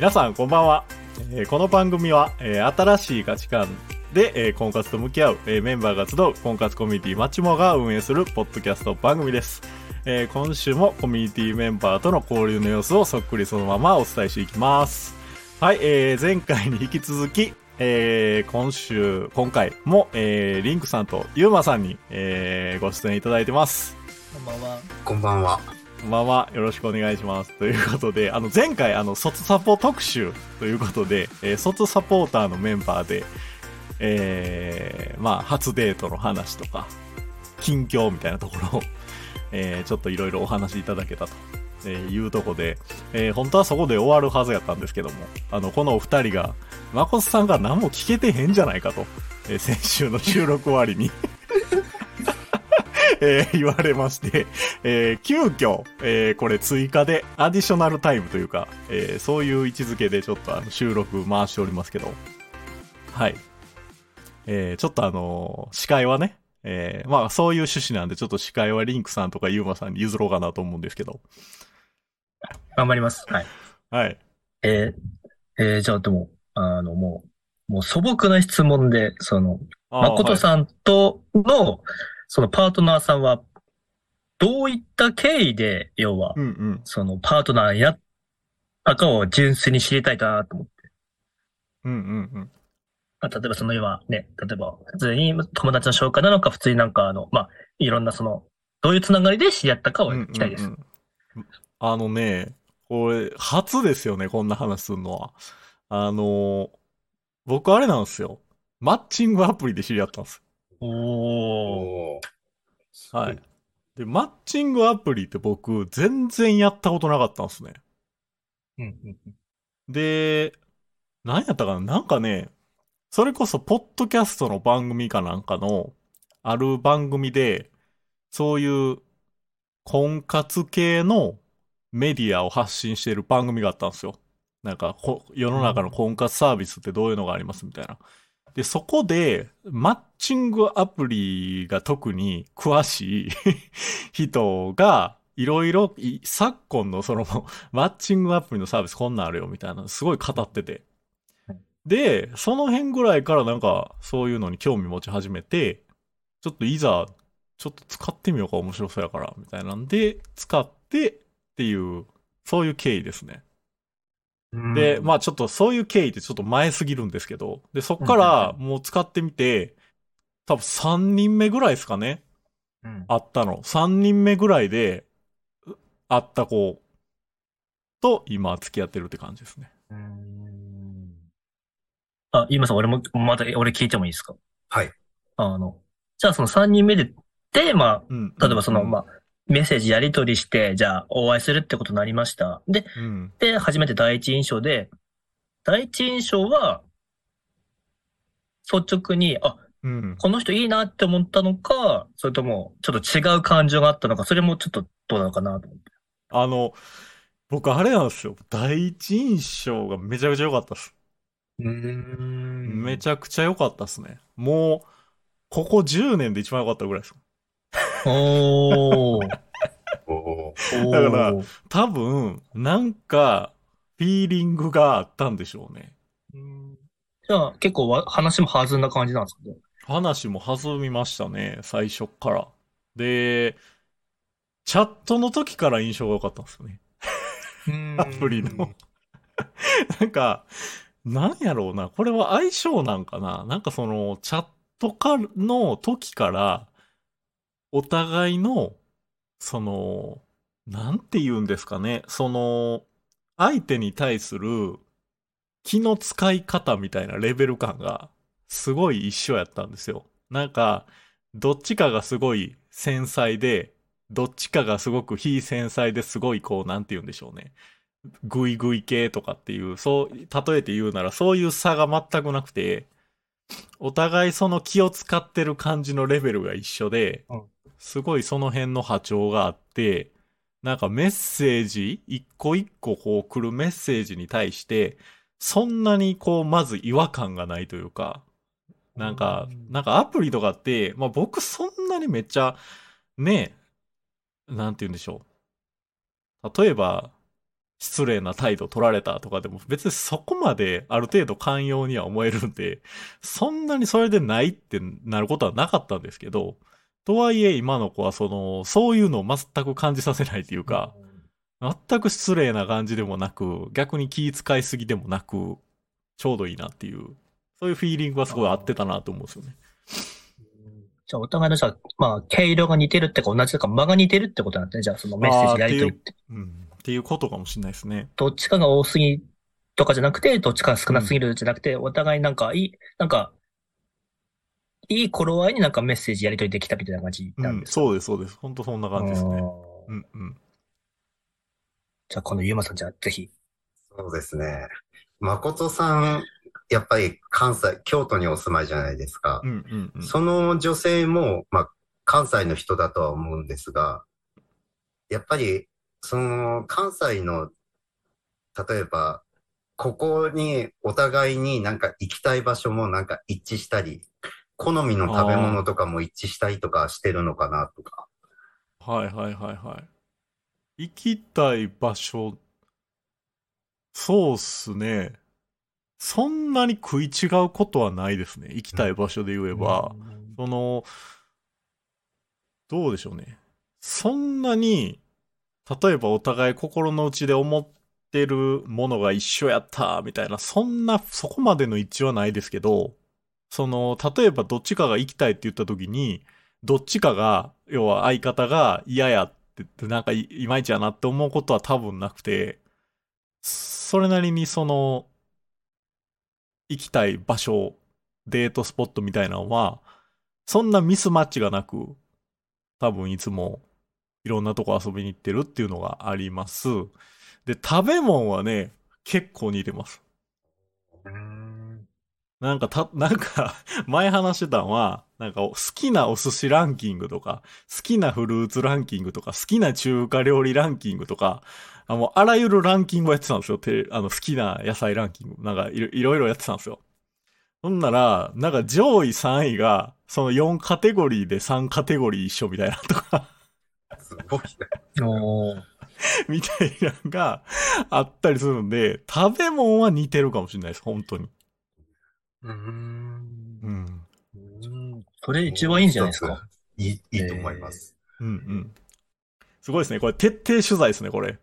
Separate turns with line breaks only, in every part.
皆さんこんばんは、えーこの番組は、えー新しい価値観で、えー婚活と向き合う、えーメンバーが集う婚活コミュニティマチモが運営するポッドキャスト番組です、えー今週もコミュニティメンバーとの交流の様子をそっくりそのままお伝えしていきますはい、えー前回に引き続きえー今週、今回も、えーリンクさんとユーマさんに、えーご出演いただいてます。
こんばんは。
こんばんは。
こんばんは。よろしくお願いします。ということで、あの、前回、あの、卒サポ特集ということで、えー卒サポーターのメンバーで、えーまあ、初デートの話とか、近況みたいなところを、えーちょっといろいろお話しいただけたと。えいうとこで、えー本当はそこで終わるはずやったんですけども、あの、このお二人が、誠さんが何も聞けてへんじゃないかと、えー先週の収録終わりに、えー言われまして、えー急遽、えーこれ追加でアディショナルタイムというか、えーそういう位置づけでちょっとあの収録回しておりますけど、はい。えーちょっとあのー司会はね、えーまあそういう趣旨なんでちょっと司会はリンクさんとかユーマさんに譲ろうかなと思うんですけど、
頑張ります。はい。
はい。
えーえーじゃあでも、あの、もう、もう素朴な質問で、その、誠
ん。
さんとの、そのパートナーさんは、どういった経緯で、要は、
うんうん。
そのパートナーやったかを純粋に知りたいなと思って。
うんうんうん。
まあ、例えばその要はね、例えば普通に友達の紹介なのか、普通になんかあの、まあ、いろんなその、どういうつながりで知り合ったかを聞きたいです。
うんうんうんあのね、これ、初ですよね、こんな話するのは。あの、僕あれなんですよ。マッチングアプリで知り合ったんです。
おー。
おー
はい。。で、マッチングアプリって僕、全然やったことなかったんですね。
うんうんうん
で、何やったかな？なんかね、それこそ、ポッドキャストの番組かなんかの、ある番組で、そういう、婚活系のメディアを発信している番組があったんですよ。なんか、こ世の中の婚活サービスってどういうのがありますみたいな。で、そこで、マッチングアプリが特に詳しい 人が、いろいろ、い昨今のその、マッチングアプリのサービスこんなんあるよみたいなのすごい語ってて
はい。
で、その辺ぐらいからなんかそういうのに興味持ち始めて、ちょっといざ、ちょっと使ってみようか面白そうやから、みたいなんで、使ってっていう、そういう経緯ですね。
うん。
で、まあちょっとそういう経緯ってちょっと前すぎるんですけど、で、そっからもう使ってみて、多分3人目ぐらいですかね。
うん、
会ったの。3人目ぐらいで、う会った子と今付き合ってるって感じですね。
うーんあ、今さん、俺も、また、俺聞いてもいいですか？
はい。
あの、じゃあその3人目で、で、まあ、
うん。
例えばその、
うん
まあ、メッセージやり取りして、じゃあお会いするってことになりました。で、
うん。
で、初めて第一印象で、第一印象は、率直に、あ、
うん。
この人いいなって思ったのか、それとも、ちょっと違う感情があったのか、それもちょっとどうなのかなと思って。
あの、僕あれなんですよ。第一印象がめちゃくちゃ良かったです。
うーん
めちゃくちゃ良かったですね。もう、ここ10年で一番良かったぐらいです。
おー。
お
お
だから
ー
多分、なんか、フィーリングがあったんでしょうね。
うんじゃあ結構わ話も弾んだ感じなんですかね？
話も弾みましたね、最初っから。で、チャットの時から印象が良かったんですよね。アプリの。なんか、なんやろうな、これは相性なんかななんかその、チャットかの時から、お互いの、その、なんて言うんですかね、その、相手に対する気の使い方みたいなレベル感が、すごい一緒やったんですよ。なんか、どっちかがすごい繊細で、どっちかがすごく非繊細ですごいこう、なんて言うんでしょうね。グイグイ系とかっていう、そう、例えて言うならそういう差が全くなくて、お互いその気を使ってる感じのレベルが一緒で
うん、
すごいその辺の波長があって、なんかメッセージ、一個一個こう来るメッセージに対して、そんなにこう、まず違和感がないというか、なんか、なんかアプリとかって、まあ僕そんなにめっちゃ、ね、なんて言うんでしょう。例えば、失礼な態度取られたとかでも別にそこまである程度寛容には思えるんで、そんなにそれでないってなることはなかったんですけど、とはいえ今の子はその、そういうのを全く感じさせないというか、全く失礼な感じでもなく、逆に気遣いすぎでもなく、ちょうどいいなっていう、そういうフィーリングはすごい合ってたなと思うんですよね。
じゃあお互いのじゃあ、まあ、毛色が似てるってか同じだから間が似てるってことなんだね。じゃあそのメッセージやりとりって。
うん。っていうことかもしれないですね。
どっちかが多すぎとかじゃなくて、どっちかが少なすぎるじゃなくて、お互いなんかいい、なんか、いい頃合いになんかメッセージやりとりできたみたいな感じ
うん、
なんですか、
そうです、そうです。本当そんな感じですね。うん、うん。
じゃあ、このゆうまさん、じゃあ、ぜひ。
そうですね。誠さん、やっぱり関西、京都にお住まいじゃないですか
う。ん、うん、うん。
その女性も、まあ、関西の人だとは思うんですが、やっぱり、その、関西の、例えば、ここにお互いになんか行きたい場所もなんか一致したり、好みの食べ物とかも一致したりとかしてるのかなとか。
はいはいはいはい。行きたい場所、そうっすね。そんなに食い違うことはないですね。行きたい場所で言えば。その、どうでしょうね。そんなに、例えばお互い心の内で思ってるものが一緒やった、みたいな、そんな、そこまでの一致はないですけど、その、例えばどっちかが行きたいって言った時に、どっちかが、要は相方が嫌やって、なんかいいまいちやなって思うことは多分なくて、それなりにその、行きたい場所、デートスポットみたいなのは、そんなミスマッチがなく、多分いつもいろんなとこ遊びに行ってるっていうのがあります。で、食べ物はね、結構似てます。なんかた、なんか、前話してたのは、なんか好きなお寿司ランキングとか、好きなフルーツランキングとか、好きな中華料理ランキングとか、あもうあらゆるランキングをやってたんですよ。てあの好きな野菜ランキング。なんかいろいろいろやってたんですよ。ほんなら、なんか上位3位が、その4カテゴリーで3カテゴリー一緒みたいなとか、
すごいね。
お ー
みたいなのがあったりするんで、食べ物は似てるかもしれないです。本当に。
うーん
うん。
うんそれ一番いいんじゃないですか？
いい、いいと思います。
うんうん。すごいですね。これ徹底取材ですね、これ。
例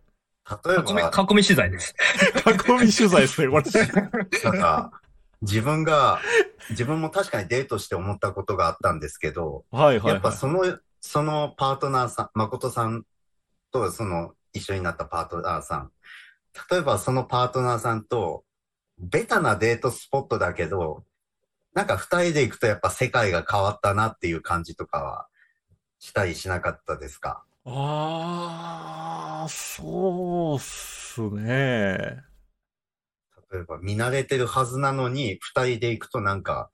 え
囲み、
ば、
囲み取材です。
囲み取材ですね、これ。
なんか、自分が、自分も確かにデートして思ったことがあったんですけど、
はいはい、はい。
やっぱその、そのパートナーさん、誠さんとその一緒になったパートナーさん。例えばそのパートナーさんと、ベタなデートスポットだけど、なんか二人で行くとやっぱ世界が変わったなっていう感じとかはしたりしなかったですか？
あー、そうっすね。
例えば見慣れてるはずなのに、二人で行くとなんか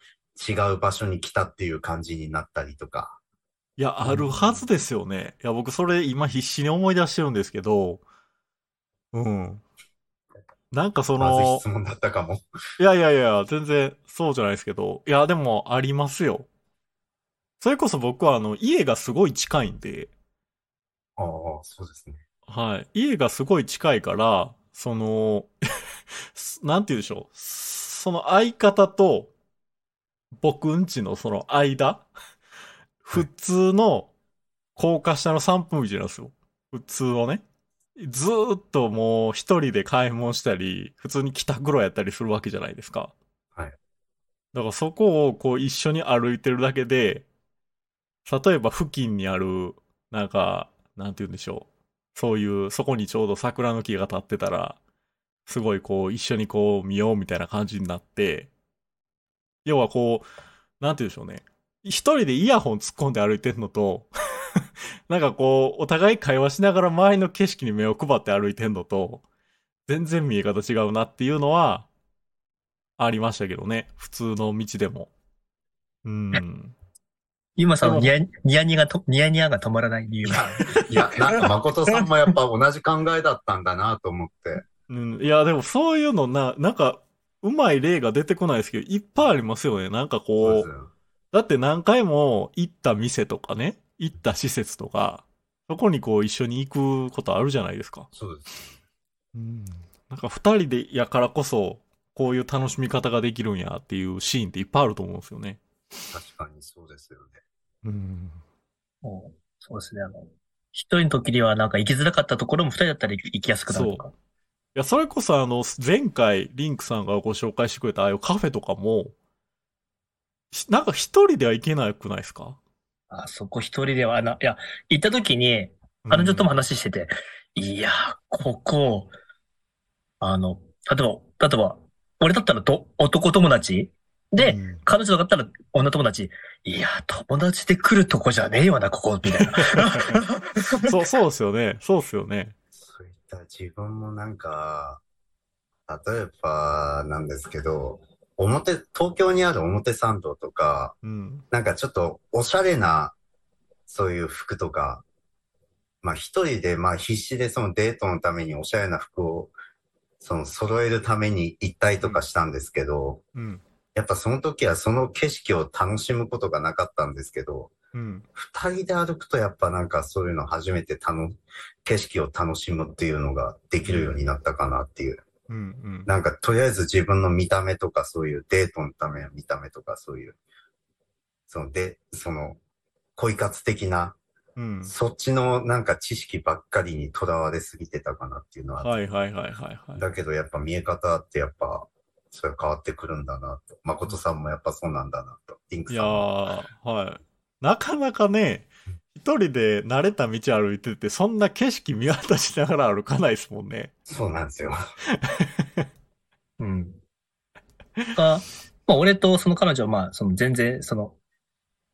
違う場所に来たっていう感じになったりとか。
いや、あるはずですよね。いや、僕それ今必死に思い出してるんですけど、うん。なんかそ
まず質、問だったかも。
いやいやいや、全然そうじゃないですけど、いや、でもありますよ。それこそ僕はあの、家がすごい近いんで、
ああ、そうですね。
はい。家がすごい近いから、その、なんて言うでしょう。その相方と僕んちのその間、普通の高架下の3分道なんですよ。普通をね。ずーっともう一人で買い物したり、普通に帰宅路やったりするわけじゃないですか。
はい。
だからそこをこう一緒に歩いてるだけで、例えば付近にある、なんか、なんて言うんでしょう。そういう、そこにちょうど桜の木が立ってたら、すごいこう、一緒にこう見ようみたいな感じになって、要はこう、なんて言うんでしょうね。一人でイヤホン突っ込んで歩いてんのと、なんかこう、お互い会話しながら周りの景色に目を配って歩いてんのと、全然見え方違うなっていうのは、ありましたけどね。普通の道でも。うん。
今さんの
で
ニヤニヤニヤがと、ニヤニヤが止まらない理由が。
いや、なんか誠さんもやっぱ同じ考えだったんだなと思って。
うん、いや、でもそういうのな、なんか、うまい例が出てこないですけど、いっぱいありますよね。なんかこう、
ですよ
だって何回も行った店とかね、行った施設とか、そこにこう一緒に行くことあるじゃないですか。
そうです。
うん。なんか二人でやからこそ、こういう楽しみ方ができるんやっていうシーンっていっぱいあると思うんですよね。
確かにそうですよね。
うん。
もうそうですね。あの、一人の時にはなんか行きづらかったところも二人だったら行きやすくなるとか。
いや、それこそあの、前回、リンクさんがご紹介してくれたああいうカフェとかも、しなんか一人では行けなくないですか？
あそこ一人では、あの、いや、行った時に、彼女とも話してて、いや、ここ、あの、例えば、例えば、俺だったらと男友達？で、
うん
彼女だったら女友達、いや、友達で来るとこじゃねえよな、ここ、みたいな。
そう、そうですよね。そうですよね。
そういった自分もなんか、例えばなんですけど、表、東京にある表参道とか、
うん。
なんかちょっとおしゃれな、そういう服とか、まあ一人でまあ必死でそのデートのためにおしゃれな服を、その揃えるために行ったりとかしたんですけど、
うん。
やっぱその時はその景色を楽しむことがなかったんですけど、
うん。
二人で歩くとやっぱなんかそういうの初めて楽、景色を楽しむっていうのができるようになったかなっていう。
うん。うん。
なんかとりあえず自分の見た目とかそういうデートのための見た目とかそういう、そので、その恋活的な、
うん。
そっちのなんか知識ばっかりにとらわれすぎてたかなっていうのは、
はいはいはいはいはい。
だけどやっぱ見え方ってやっぱ、それ変わってくるんだなと。誠さんもやっぱそうなんだなと。リンク
いや
さんも。
ー、はい。なかなかね、一人で慣れた道歩いてて、そんな景色見渡しながら歩かないですもんね。
そうなんですよ。
うん。が、まあ、俺とその彼女は、まあ、その全然、その、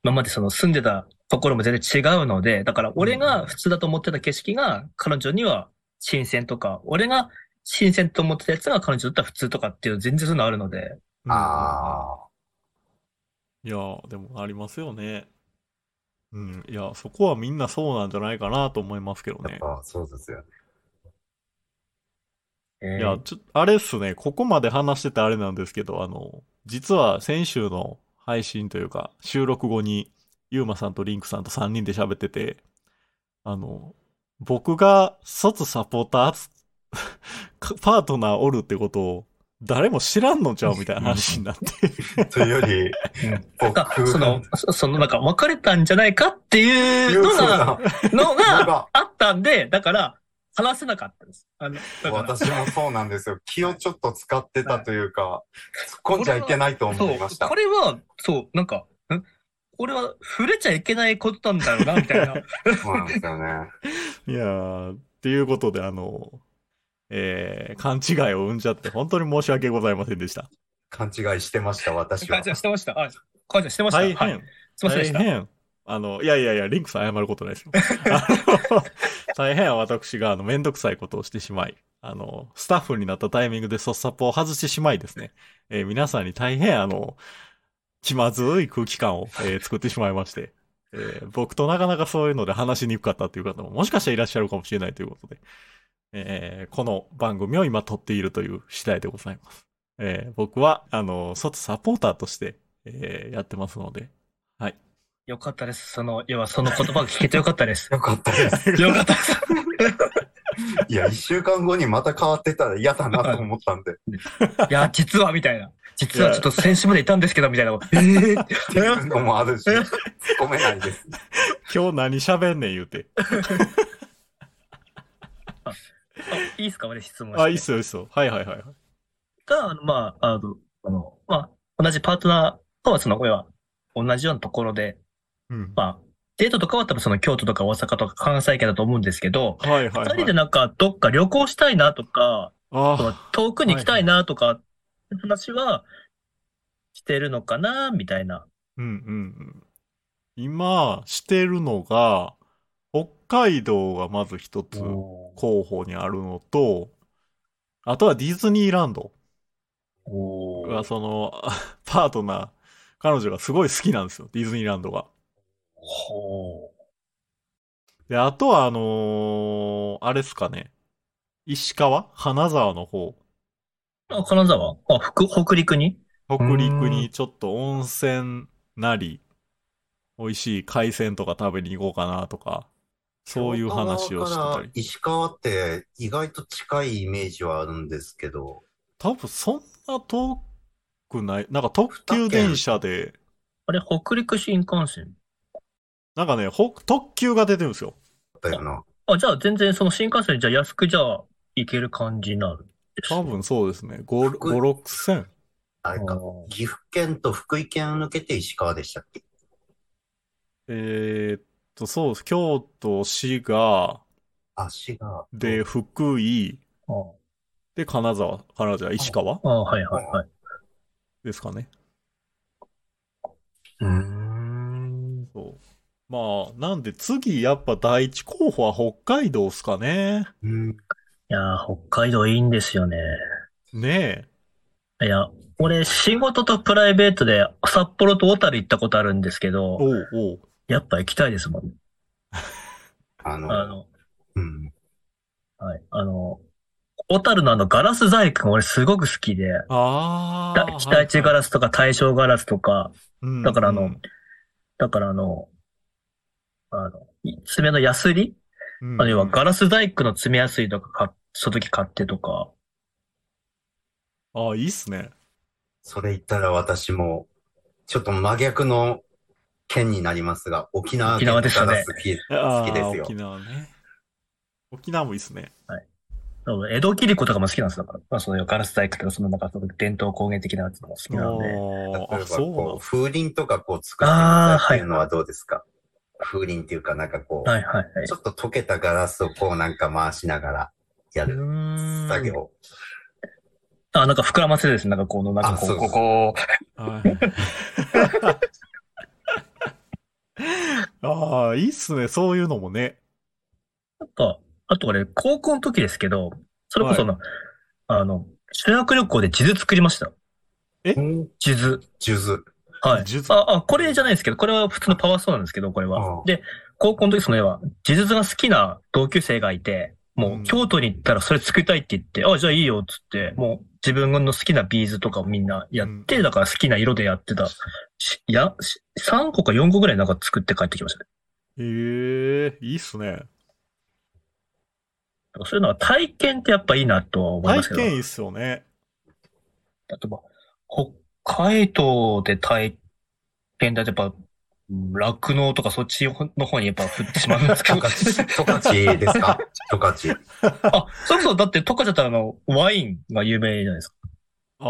今までその住んでたところも全然違うので、だから俺が普通だと思ってた景色が彼女には新鮮とか、俺が新鮮と思ってたやつが彼女だったら普通とかっていう全然そういうのあるので、
うん
ああ。
いやー、でもありますよね。うん。いや、そこはみんなそうなんじゃないかなと思いますけどね。
やっぱそうですよね。
えー
いや、ちょ、あれっすね、ここまで話しててあれなんですけど、あの、実は先週の配信というか、収録後に、ゆうまさんとリンクさんと3人で喋ってて、あの、僕が卒サポーター、パートナーおるってことを、誰も知らんのちゃうみたいな話になって。
というより、
なんか
僕
その、そそのなんか別れたんじゃないかっていうのが、の
の
が
が
あったんで、だから話せなかったです。あの、
私もそうなんですよ。気をちょっと使ってたというか、突っ込んじゃいけないと思いました
こ。れは、そう、なんか、んこれは触れちゃいけないことなんだろうな、みたいな。
そうなんですよね。
いやー、っていうことで、あの、えー、勘違いを生んじゃって、本当に申し訳ございませんでした。
勘違いしてました、私は
母ちゃんしてました。あ、母ちゃんしてました。
大変、
はい。すいませんでした。
大変。あの、いやいやいや、リンクさん謝ることないですよ。あの大変私が、あの、めんどくさいことをしてしまい、あの、スタッフになったタイミングでソッサポを外してしまいですね、えー皆さんに大変、あの、気まずい空気感を、えー作ってしまいまして、えー僕となかなかそういうので話しにくかったという方ももしかしたらいらっしゃるかもしれないということで、えーこの番組を今撮っているという次第でございます。えー僕は、あの、卒サポーターとして、えーやってますので、はい。
よかったです。その、要はその言葉が聞けてよかったです。
よかったです。
よかったです。
いや、一週間後にまた変わってたら嫌だなと思ったんで。
いや、実は、みたいな。実はちょっと先週までいたんですけど、みたいな。えー
っていうのもあるし、突っ込めないです。
今日何喋んねん言うて。
あいいですか？俺質問して。
あ、いいっすよ、いいっすよ。はいはいはいはい。
が、あのまあ、あの、あの、まあ、同じパートナーとは、その、親は、同じようなところで、
うん。
まあ、デートとかは多分その京都とか大阪とか関西圏だと思うんですけど、
はいはい、はい。
二人でなんかどっか旅行したいなとか、
あ
遠くに行きたいなとか、話はしてるのかな、みたいな。
うんうんうん。今、してるのが、北海道がまず一つ候補にあるのと、あとはディズニーランド
お
が、その、パートナー、彼女がすごい好きなんですよ、ディズニーランドが。
ほ
で、あとはあのーあれっすかね。石川？金沢の方。
う。あ、金沢あ、北、北陸に？
北陸にちょっと温泉なり、美味しい海鮮とか食べに行こうかなとか、そういう話をしてたり。
石川って意外と近いイメージはあるんですけど、
多分そんな遠くない。なんか特急電車で、
あれ、北陸新幹線
なんかね、ほ特急が出てるんですよ。
だよな。
あ、じゃあ全然その新幹線でじゃあ安くじゃあ行ける感じになる
多分そうですね。5、
福
5 6千。
あれか。岐阜県と福井県を抜けて石川でしたっけ？
えーっと、そう。京都、滋賀、
足が。
で、福井、
あ
で、金沢、金沢、石川
あ、はいはいはい。
ですかね。
うーん。
そう。まあ、なんで次、やっぱ第一候補は北海道っすかね。
うん。
いやー、北海道いいんですよね。
ねえ。
いや、俺仕事とプライベートで札幌と小樽行ったことあるんですけど、
おうおう。
やっぱ行きたいですもん。
あの、
あの、
うん。
はい。あの、小樽のあのガラス細工が俺すごく好きで、
ああ。
だ北一ガラスとか大正ガラスとか、
うん
だからあの
うん
だからあの、あの、い爪のヤスリ？
うん
あるいはガラス細工の爪ヤスリとか買っその時買ってとか、
ああ、いいっすね。
それ言ったら私も、ちょっと真逆の県になりますが、沖縄
沖縄ですよね
ガラス好き
ああ
好きですよ
沖縄ね。沖縄もいいっすね。
そう江戸切子とかも好きなんですよ。だから、まあ、そういうガラス細工とか、そのなんかその伝統工芸的なやつも好きなんで。
あ
例えばこう、風鈴とかこう作ってみたいっていうの
あ
はどうですか？風鈴っていうかなんかこう、
はいはいはい
ち。ょっと溶けたガラスをこうなんか回しながらや
う
る作業。
あ、なんか膨らませるですね。なんかこの、なんかこうここ、
はい。ああ、いいっすね。そういうのもね。
なんか、あと俺、高校の時ですけど、それこその、あの、修学旅行で地図作りました。
うん。
地図。
数珠。
はい。
地図
あ、あ、これじゃないですけど、これは普通のパワーストーンなんですけど、これ
ああ。
はで、高校の時その絵は、地図が好きな同級生がいて、も
う
京都に行ったらそれ作りたいって言って、あ、じゃあいいよっつって、もう自分の好きなビーズとかをみんなやって、
うん
だから好きな色でやってた。しいや、し3個か4個ぐらいなんか作って帰ってきましたね。
ええいいっすね。
そういうのは体験ってやっぱいいなとは思い
体
ますけど。
験いいっすよね。
例えば、北海道で体験だとやっぱ、うん酪農とかそっちの方にやっぱ振ってしまうんですけど。
十勝、十勝ですか？十勝。
あ、そうそう、だって十勝だったらあの、ワインが有名じゃないですか。
ああ、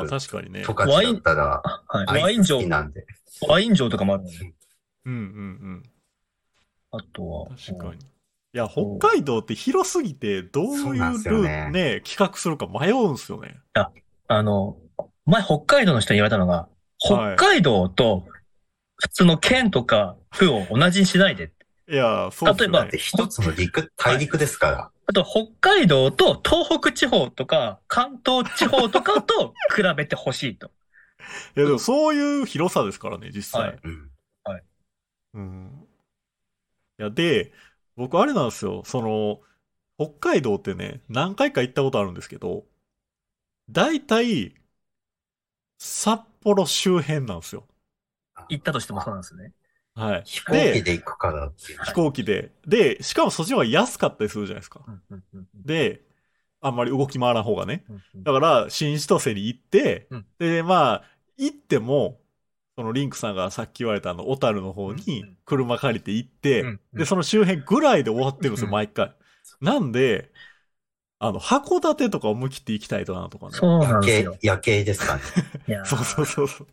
僕
確かにね
十。勝だったら、
はい。ワイン城
なんで。
ワイン城とかもあるので。
うんうんうん。
あとは。
確かに。いや、北海道って広すぎて、どういうルート
ね
ね、企画するか迷うんすよね。
あの、前北海道の人に言われたのが、
はい
北海道と普通の県とか府を同じにしないで。
いや、そうっすよ
例え
ね
で、。一つの陸、大陸ですから。
あと、北海道と東北地方とか関東地方とかと比べてほしいと。
いや、でもそういう広さですからね、実際。
はい
うん。
うん。いや、で、僕あれなんですよ。その、北海道ってね、何回か行ったことあるんですけど、大体、札幌周辺なんですよ。
行ったとしてもそうなんですね。
はい。
飛行機で行くからっていう。
飛行機で。で、しかもそっちの方が安かったりするじゃないですか。
うんうんうん
で、あんまり動き回らん方がね。
うんうん
だから、新千歳に行って、
うん
で、まあ、行っても、そのリンクさんがさっき言われたあの、小樽の方
うん
に
うん
車借りて行って、
うんうん
で、その周辺ぐらいで終わってるんですよ、
うん
毎回。なんで、あの、函館とか思い切って行きたいとなとかね。
そうな
夜景
んですよ。、
夜景ですかね。
そうそうそうそう。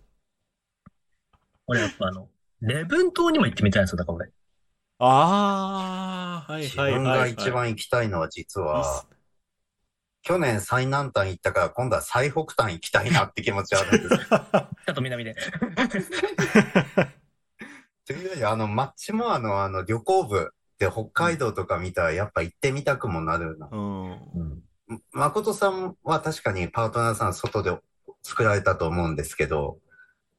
俺やっぱあの、礼文島にも行ってみたいんですよ、だから俺。
あー、はい
自
はいはい、
分
はい。
が一番行きたいのは実
いいっ
は去年最南端行ったから今度は最北端行きたいなって気持ちはあるんです。
ちょっと南で。
というより、あの、マッチモアのあの旅行部で北海道とか見たらやっぱ行ってみたくもなるな。
うん。
うん
誠さんは確かにパートナーさん外で作られたと思うんですけど、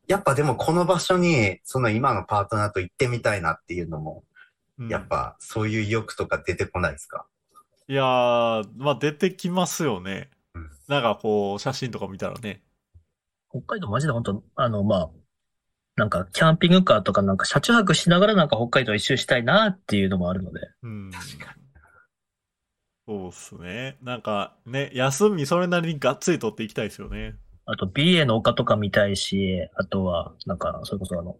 やっぱでもこの場所にその今のパートナーと行ってみたいなっていうのも、
うん
やっぱそういう意欲とか出てこないですか？
いやー、まあ出てきますよね
うん。
なんかこう、写真とか見たらね。
北海道マジで本当あの、まあ、なんか、キャンピングカーとかなんか車中泊しながらなんか北海道一周したいなっていうのもあるので。
うん。
確か
そうっすね。なんかね、休みそれなりにがっつり取っていきたいですよね。
あと、美瑛の丘とか見たいし、あとは、なんか、それこそあの、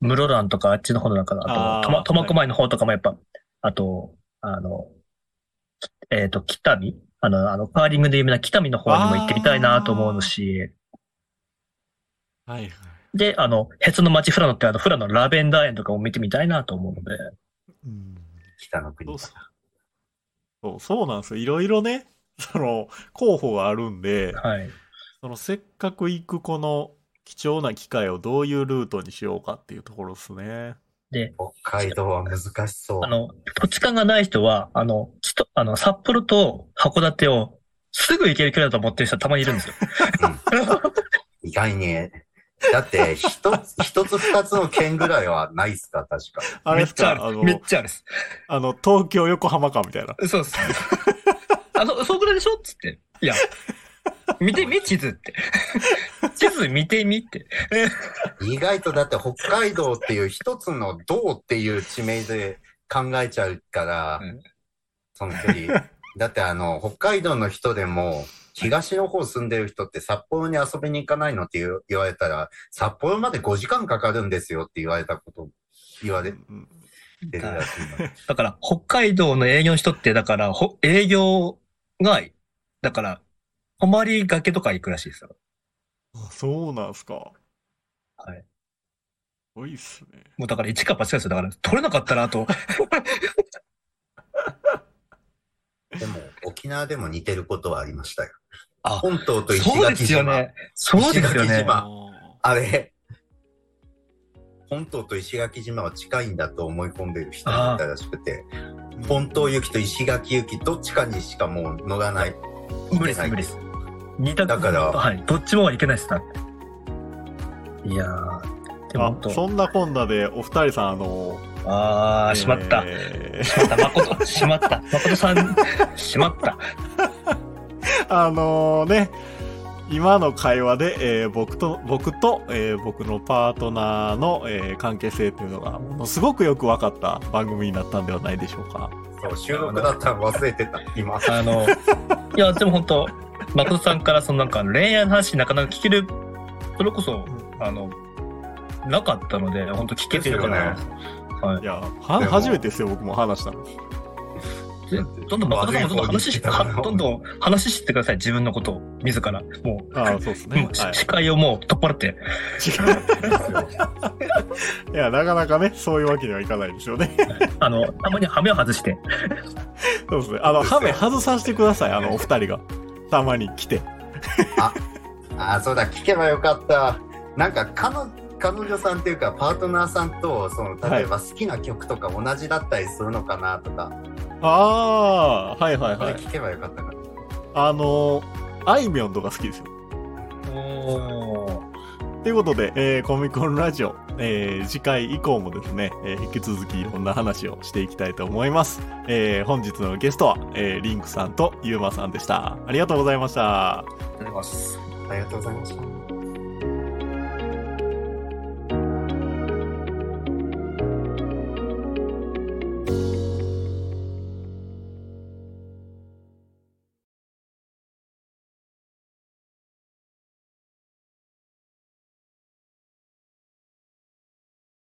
室蘭とかあっちの方のなんか、あと苫小牧の方とかもやっぱ、あと、あの、きえっ、と、北見？あの、あの、カーリングで有名な北見の方にも行ってみたいなと思うし、
はいはい。
で、あの、ヘツの町フラノってあの、フラノラベンダー園とかも見てみたいなと思うので、
うん。
北の国
そう、そうなんですよ。いろいろね、その、候補があるんで、
はい。
そのせっかく行くこの貴重な機会をどういうルートにしようかっていうところですね。
で、
北海道は難しそう。
あの、土地勘がない人は、あの、ちと、あの、札幌と函館をすぐ行ける距離だと思ってる人たまにいるんですよ。
意外に。だって、一つ、一つ二つの県ぐらいはないっすか、確か。
あれですか？あ
めっ
の、
ちゃあるです。
あの、東京、横浜かみたいな。
そうです。あの、そうぐらいでしょっつって。いや、見てみ、地図って。地図見てみって。
意外とだって北海道っていう一つの道っていう地名で考えちゃうから、
うん
その距離。だってあの、北海道の人でも、東の方住んでる人って札幌に遊びに行かないのって言う言われたら、札幌まで5時間かかるんですよって言われたこと、言われ
うん
てるらしいの。
だから、北海道の営業の人って、だから、ほ営業が、だから、泊まりがけとか行くらしいですよ。
あそうなんすか。
はい。
すごいっすね。
もうだから一か八かですよ。だから、取れなかったら、と。
でも、沖縄でも似てることはありましたよ。
あ、
本島と石
そうで
垣島。
すよね。そうですよね。
石垣島
あ
あれ、本島と石垣島は近いんだと思い込んでる人がいたらしくて、
ー
本島行きと石垣行き、どっちかにしかもう乗らない。
無理です、無理です。二択
だから
はい。どっちもはいけないです、だって。いやー、でも
そんなこんなで、お二人さん、あの、
あー、しまった。
えー
しまった、誠、しまった。誠さん、しまった。
あのね、今の会話で、えー僕と、僕と、えー僕のパートナーの、えー関係性っていうのが、ものすごくよく分かった番組になったんではないでしょうか。
そう、収録だったら忘れてた、今。
あの、いや、でも本当誠さんからそのなんか恋愛の話なかなか聞ける、それこそ、あの、なかったので、本当聞けてるかな。はい
や、は、初めてですよ、僕も話したの。
どんどん誠さんもどんどん話し、はどんどん話してください、自分のことを、自ら。もう、
ああ、そうですね。
視界をもう取っ払って。
いや、なかなかね、そういうわけにはいかないですよね。
あの、たまに羽目を外して。
そうですね。あの、ハメ外させてください、あの、お二人が。たまに来て。
ああ、そうだ、聞けばよかった。なんか、彼女、彼女さんっていうか、パートナーさんと、その、例えば好きな曲とか同じだったりするのかなとか、
ああ、はいはいはい。
これ聞けばよかったかな。
あの、あいみょんとか好きですよ。
お
ということで、えーコミコンラジオ、えー次回以降もですね、えー引き続きいろんな話をしていきたいと思います。えー本日のゲストは、えーリンクさんとユーマさんでした。ありがとうございました。
ありがとうございます。
ありがとうございました。